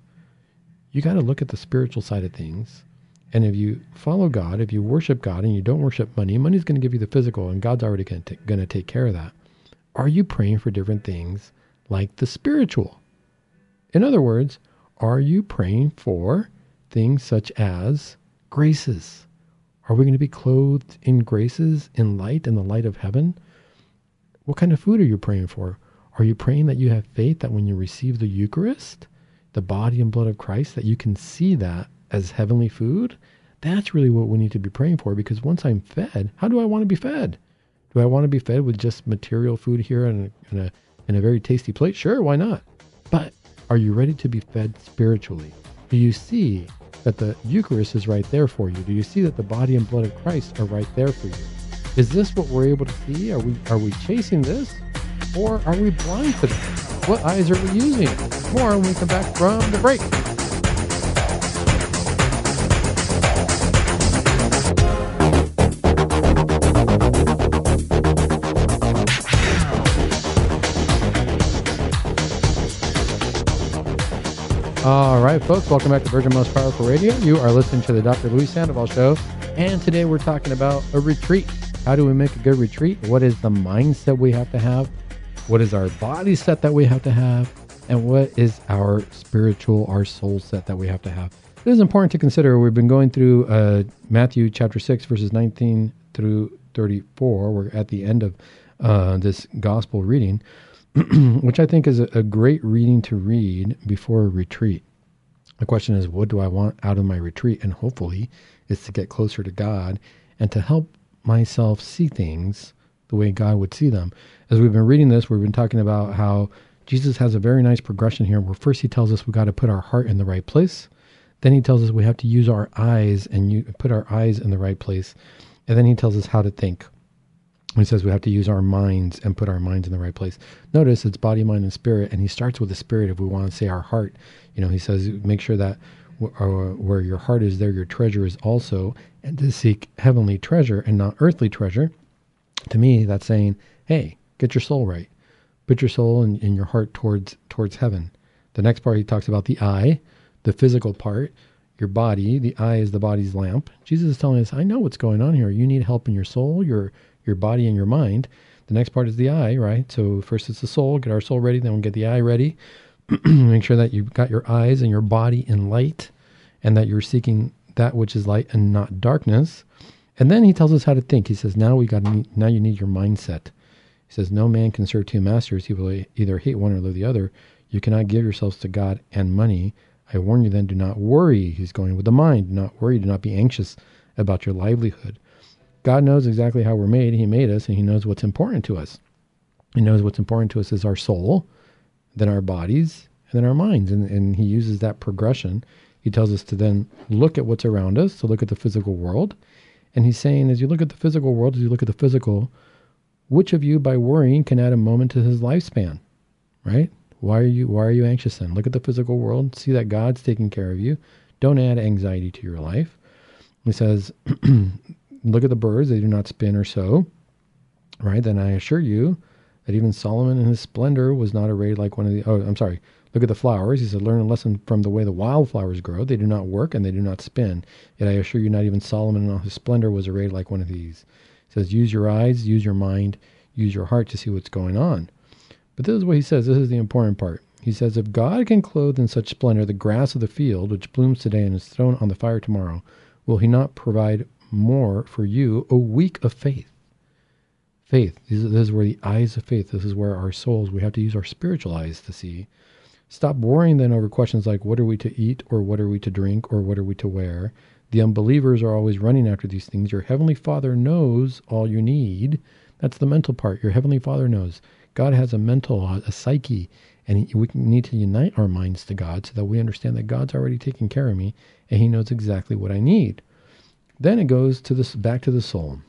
you got to look at the spiritual side of things. And if you follow God, if you worship God and you don't worship money, money's going to give you the physical, and God's already going to take care of that. Are you praying for different things like the spiritual? In other words, are you praying for things such as graces? Are we going to be clothed in graces, in light, in the light of heaven? What kind of food are you praying for? Are you praying that you have faith that when you receive the Eucharist, the body and blood of Christ, that you can see that as heavenly food? That's really what we need to be praying for because once I'm fed, how do I want to be fed? Do I want to be fed with just material food here and in a, a very tasty plate? Sure, why not? But are you ready to be fed spiritually? Do you see that the Eucharist is right there for you? Do you see that the body and blood of Christ are right there for you? Is this what we're able to see? Are we are we chasing this? Or are we blind to this? What eyes are we using? More when we come back from the break. All right, folks, welcome back to Virgin Most Powerful Radio. You are listening to the Dr. Luis Sandoval Show, and today we're talking about a retreat. How do we make a good retreat? What is the mindset we have to have? What is our body set that we have to have? And what is our spiritual, our soul set that we have to have? It is important to consider. We've been going through uh, Matthew chapter 6, verses 19 through 34. We're at the end of uh, this gospel reading. which I think is a, a great reading to read before a retreat. The question is, what do I want out of my retreat? And hopefully, it's to get closer to God and to help myself see things the way God would see them. As we've been reading this, we've been talking about how Jesus has a very nice progression here where first he tells us we got to put our heart in the right place. Then he tells us we have to use our eyes and you put our eyes in the right place. And then he tells us how to think. He says we have to use our minds and put our minds in the right place. Notice it's body, mind, and spirit, and he starts with the spirit. If we want to say our heart, you know, he says make sure that uh, where your heart is, there your treasure is also, and to seek heavenly treasure and not earthly treasure. To me, that's saying, hey, get your soul right, put your soul and, and your heart towards towards heaven. The next part he talks about the eye, the physical part, your body. The eye is the body's lamp. Jesus is telling us, I know what's going on here. You need help in your soul, your your body and your mind. The next part is the eye, right? So first it's the soul, get our soul ready, then we'll get the eye ready. Make sure that you've got your eyes and your body in light and that you're seeking that which is light and not darkness. And then he tells us how to think. He says, now we got now you need your mindset. He says, no man can serve two masters. He will either hate one or love the other. You cannot give yourselves to God and money. I warn you then, do not worry. He's going with the mind. Do not worry. Do not be anxious about your livelihood. God knows exactly how we're made. He made us and He knows what's important to us. He knows what's important to us is our soul, then our bodies, and then our minds. And, and He uses that progression. He tells us to then look at what's around us, to look at the physical world. And He's saying, as you look at the physical world, as you look at the physical, which of you by worrying can add a moment to his lifespan? Right? Why are you why are you anxious then? Look at the physical world, see that God's taking care of you. Don't add anxiety to your life. He says, look at the birds, they do not spin or sow. Right? Then I assure you that even Solomon in his splendor was not arrayed like one of the oh, I'm sorry. Look at the flowers. He said, Learn a lesson from the way the wildflowers grow. They do not work and they do not spin. Yet I assure you, not even Solomon in all his splendor was arrayed like one of these. He says, Use your eyes, use your mind, use your heart to see what's going on. But this is what he says. This is the important part. He says, If God can clothe in such splendor the grass of the field, which blooms today and is thrown on the fire tomorrow, will he not provide more for you, a weak of faith? Faith. This is where the eyes of faith, this is where our souls, we have to use our spiritual eyes to see. Stop worrying then over questions like what are we to eat or what are we to drink or what are we to wear. The unbelievers are always running after these things. Your heavenly Father knows all you need. That's the mental part. Your heavenly Father knows. God has a mental, uh, a psyche, and we need to unite our minds to God so that we understand that God's already taking care of me and He knows exactly what I need. Then it goes to this back to the soul,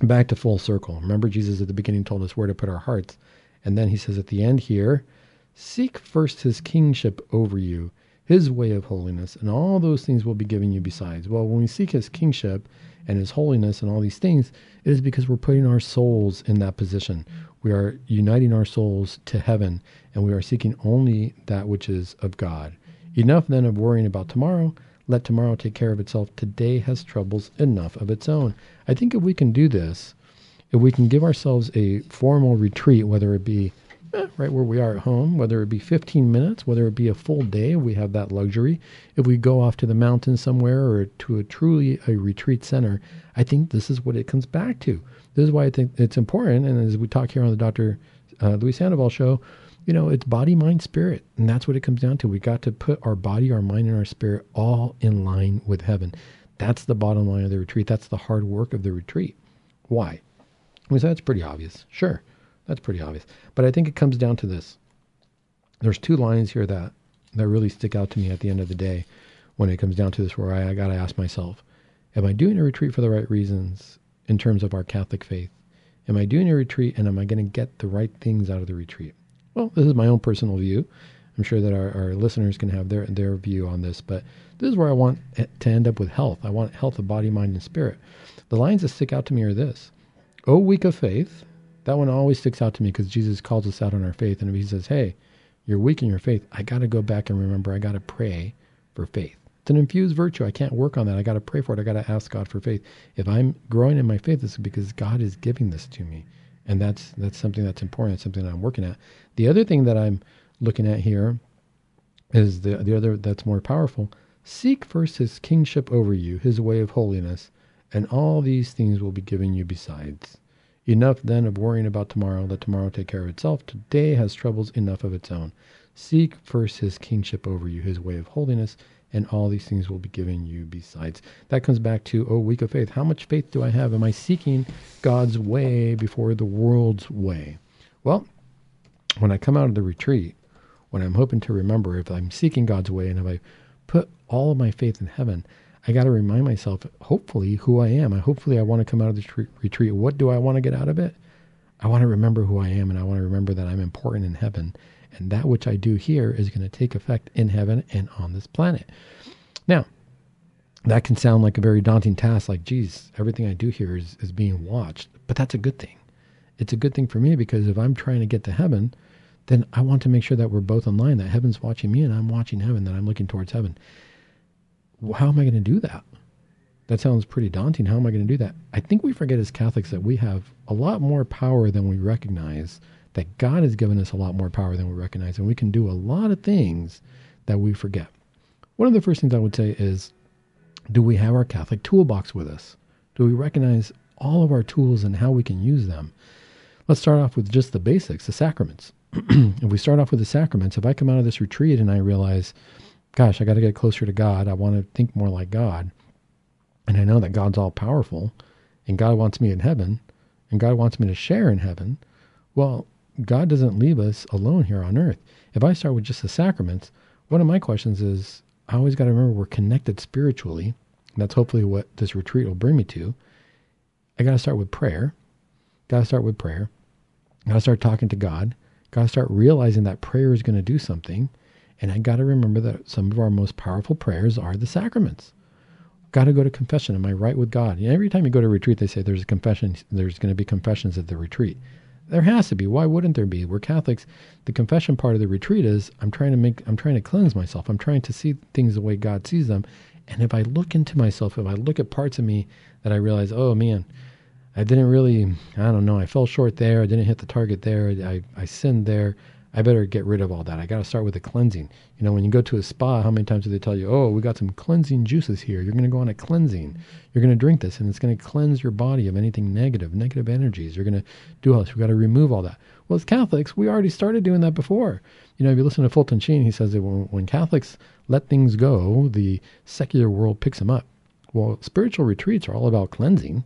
back to full circle. Remember, Jesus at the beginning told us where to put our hearts, and then He says at the end here, seek first His kingship over you his way of holiness, and all those things will be given you besides. Well, when we seek his kingship and his holiness and all these things, it is because we're putting our souls in that position. We are uniting our souls to heaven, and we are seeking only that which is of God. Enough then of worrying about tomorrow. Let tomorrow take care of itself. Today has troubles enough of its own. I think if we can do this, if we can give ourselves a formal retreat, whether it be eh, right where we are at home, whether it be 15 minutes, whether it be a full day, we have that luxury. If we go off to the mountains somewhere or to a truly a retreat center, I think this is what it comes back to. This is why I think it's important. And as we talk here on the Dr. Uh, Luis Sandoval show, you know, it's body, mind, spirit. And that's what it comes down to. We got to put our body, our mind, and our spirit all in line with heaven. That's the bottom line of the retreat. That's the hard work of the retreat. Why? Because that's pretty obvious. Sure. That's pretty obvious. But I think it comes down to this. There's two lines here that that really stick out to me at the end of the day when it comes down to this where I, I got to ask myself, am I doing a retreat for the right reasons in terms of our Catholic faith? Am I doing a retreat and am I going to get the right things out of the retreat? Well, this is my own personal view. I'm sure that our, our listeners can have their their view on this, but this is where I want to end up with health. I want health of body, mind, and spirit. The lines that stick out to me are this: "O weak of faith, that one always sticks out to me because Jesus calls us out on our faith. And if he says, hey, you're weak in your faith, I got to go back and remember I got to pray for faith. It's an infused virtue. I can't work on that. I got to pray for it. I got to ask God for faith. If I'm growing in my faith, it's because God is giving this to me. And that's that's something that's important. It's something that I'm working at. The other thing that I'm looking at here is the the other that's more powerful. Seek first his kingship over you, his way of holiness, and all these things will be given you besides. Enough then of worrying about tomorrow. Let tomorrow take care of itself. Today has troubles enough of its own. Seek first his kingship over you, his way of holiness, and all these things will be given you besides. That comes back to, oh, weak of faith. How much faith do I have? Am I seeking God's way before the world's way? Well, when I come out of the retreat, when I'm hoping to remember if I'm seeking God's way and if I put all of my faith in heaven, I got to remind myself, hopefully, who I am. I hopefully I want to come out of this retreat. What do I want to get out of it? I want to remember who I am, and I want to remember that I'm important in heaven, and that which I do here is going to take effect in heaven and on this planet. Now, that can sound like a very daunting task. Like, geez, everything I do here is is being watched, but that's a good thing. It's a good thing for me because if I'm trying to get to heaven, then I want to make sure that we're both in line. That heaven's watching me, and I'm watching heaven. That I'm looking towards heaven how am I going to do that? That sounds pretty daunting. How am I going to do that? I think we forget as Catholics that we have a lot more power than we recognize, that God has given us a lot more power than we recognize, and we can do a lot of things that we forget. One of the first things I would say is do we have our Catholic toolbox with us? Do we recognize all of our tools and how we can use them? Let's start off with just the basics, the sacraments. if we start off with the sacraments, if I come out of this retreat and I realize, gosh, I got to get closer to God. I want to think more like God. And I know that God's all powerful and God wants me in heaven, and God wants me to share in heaven, well, God doesn't leave us alone here on earth. If I start with just the sacraments, one of my questions is I always got to remember we're connected spiritually. That's hopefully what this retreat will bring me to. I got to start with prayer. Got to start with prayer. Got to start talking to God. Got to start realizing that prayer is going to do something. And I got to remember that some of our most powerful prayers are the sacraments. Got to go to confession. Am I right with God? Know, every time you go to retreat, they say there's a confession. There's going to be confessions at the retreat. There has to be. Why wouldn't there be? We're Catholics. The confession part of the retreat is I'm trying to make. I'm trying to cleanse myself. I'm trying to see things the way God sees them. And if I look into myself, if I look at parts of me that I realize, oh man, I didn't really, I don't know, I fell short there. I didn't hit the target there. I, I sinned there. I better get rid of all that. I got to start with a cleansing. You know, when you go to a spa, how many times do they tell you, oh, we got some cleansing juices here. You're going to go on a cleansing. Mm-hmm. You're going to drink this, and it's going to cleanse your body of anything negative, negative energies. You're going to do all this. We've got to remove all that. Well, as Catholics, we already started doing that before. You know, if you listen to Fulton Sheen, he says that when, when Catholics let things go, the secular world picks them up. Well, spiritual retreats are all about cleansing.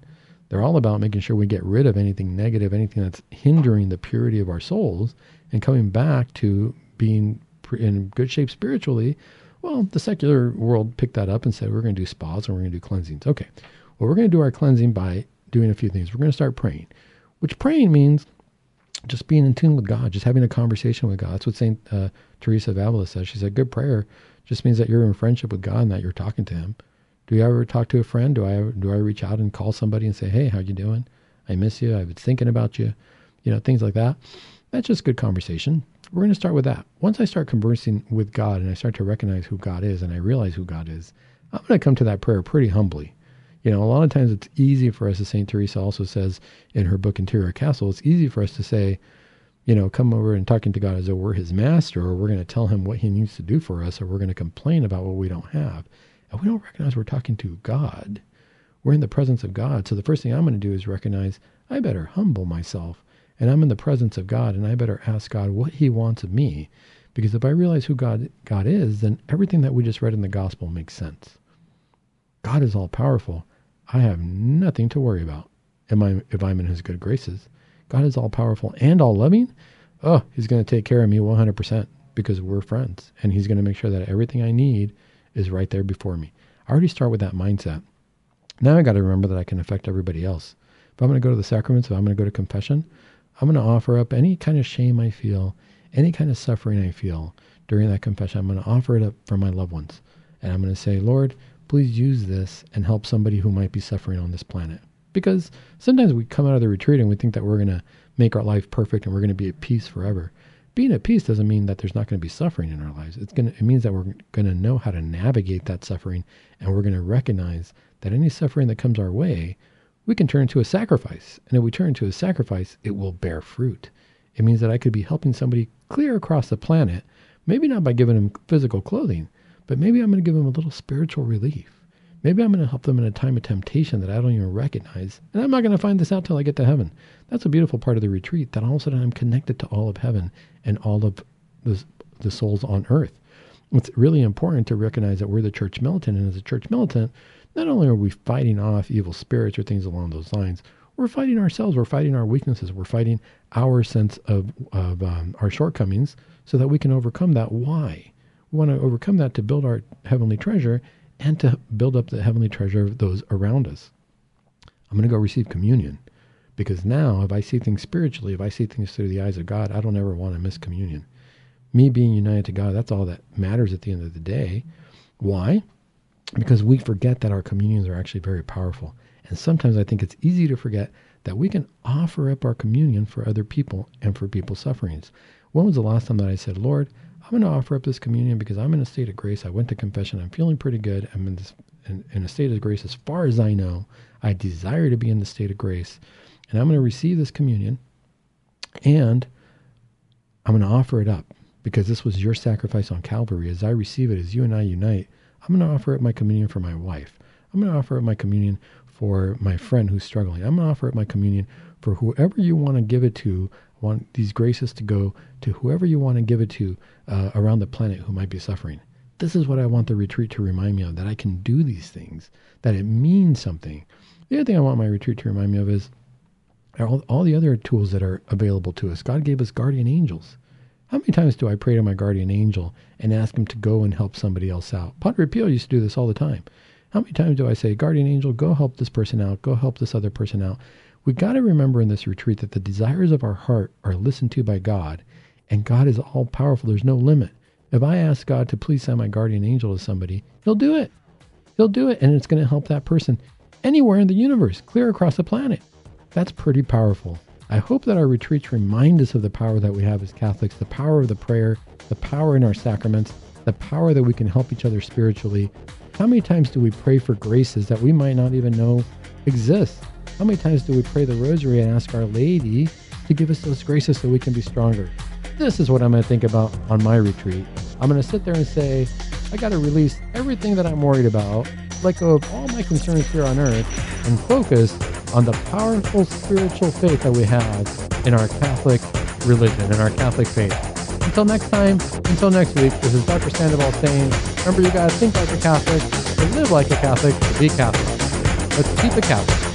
They're all about making sure we get rid of anything negative, anything that's hindering the purity of our souls, and coming back to being in good shape spiritually. Well, the secular world picked that up and said, we're going to do spas and we're going to do cleansings. Okay. Well, we're going to do our cleansing by doing a few things. We're going to start praying, which praying means just being in tune with God, just having a conversation with God. That's what St. Uh, Teresa of Avila says. She said, good prayer just means that you're in friendship with God and that you're talking to Him. Do you ever talk to a friend? Do I do I reach out and call somebody and say, "Hey, how you doing? I miss you. I was thinking about you." You know, things like that. That's just good conversation. We're going to start with that. Once I start conversing with God and I start to recognize who God is and I realize who God is, I'm going to come to that prayer pretty humbly. You know, a lot of times it's easy for us, as St. Teresa also says in her book Interior Castle, it's easy for us to say, you know, come over and talking to God as though we're his master or we're going to tell him what he needs to do for us or we're going to complain about what we don't have we don't recognize we're talking to God. We're in the presence of God. So the first thing I'm going to do is recognize I better humble myself and I'm in the presence of God and I better ask God what he wants of me. Because if I realize who God God is, then everything that we just read in the gospel makes sense. God is all powerful. I have nothing to worry about. Am I if I'm in his good graces? God is all powerful and all loving. Oh, he's going to take care of me 100% because we're friends and he's going to make sure that everything I need is right there before me. I already start with that mindset. Now I got to remember that I can affect everybody else. If I'm going to go to the sacraments, if I'm going to go to confession, I'm going to offer up any kind of shame I feel, any kind of suffering I feel during that confession. I'm going to offer it up for my loved ones. And I'm going to say, Lord, please use this and help somebody who might be suffering on this planet. Because sometimes we come out of the retreat and we think that we're going to make our life perfect and we're going to be at peace forever being at peace doesn't mean that there's not going to be suffering in our lives. It's going to, it means that we're going to know how to navigate that suffering and we're going to recognize that any suffering that comes our way, we can turn into a sacrifice. And if we turn into a sacrifice, it will bear fruit. It means that I could be helping somebody clear across the planet, maybe not by giving them physical clothing, but maybe I'm going to give them a little spiritual relief. Maybe I'm going to help them in a time of temptation that I don't even recognize. And I'm not going to find this out till I get to heaven. That's a beautiful part of the retreat, that all of a sudden I'm connected to all of heaven and all of the, the souls on earth. It's really important to recognize that we're the church militant. And as a church militant, not only are we fighting off evil spirits or things along those lines, we're fighting ourselves. We're fighting our weaknesses. We're fighting our sense of, of um, our shortcomings so that we can overcome that. Why? We want to overcome that to build our heavenly treasure and to build up the heavenly treasure of those around us. I'm going to go receive communion because now, if I see things spiritually, if I see things through the eyes of God, I don't ever want to miss communion. Me being united to God, that's all that matters at the end of the day. Why? Because we forget that our communions are actually very powerful. And sometimes I think it's easy to forget that we can offer up our communion for other people and for people's sufferings. When was the last time that I said, Lord, I'm going to offer up this communion because I'm in a state of grace. I went to confession. I'm feeling pretty good. I'm in, this, in, in a state of grace as far as I know. I desire to be in the state of grace. And I'm going to receive this communion and I'm going to offer it up because this was your sacrifice on Calvary. As I receive it, as you and I unite, I'm going to offer up my communion for my wife. I'm going to offer up my communion for my friend who's struggling. I'm going to offer up my communion for whoever you want to give it to I want these graces to go to whoever you want to give it to uh, around the planet who might be suffering. This is what I want the retreat to remind me of that I can do these things, that it means something. The other thing I want my retreat to remind me of is all, all the other tools that are available to us. God gave us guardian angels. How many times do I pray to my guardian angel and ask him to go and help somebody else out? Padre Pio used to do this all the time. How many times do I say, Guardian angel, go help this person out, go help this other person out? We got to remember in this retreat that the desires of our heart are listened to by God, and God is all powerful. There's no limit. If I ask God to please send my guardian angel to somebody, He'll do it. He'll do it, and it's going to help that person anywhere in the universe, clear across the planet. That's pretty powerful. I hope that our retreats remind us of the power that we have as Catholics, the power of the prayer, the power in our sacraments, the power that we can help each other spiritually. How many times do we pray for graces that we might not even know exist? How many times do we pray the rosary and ask Our Lady to give us those graces so we can be stronger? This is what I'm going to think about on my retreat. I'm going to sit there and say, I got to release everything that I'm worried about, let go of all my concerns here on earth, and focus on the powerful spiritual faith that we have in our Catholic religion and our Catholic faith. Until next time, until next week, this is Dr. Sandoval saying, remember you guys think like a Catholic, live like a Catholic, be Catholic. Let's keep it Catholic.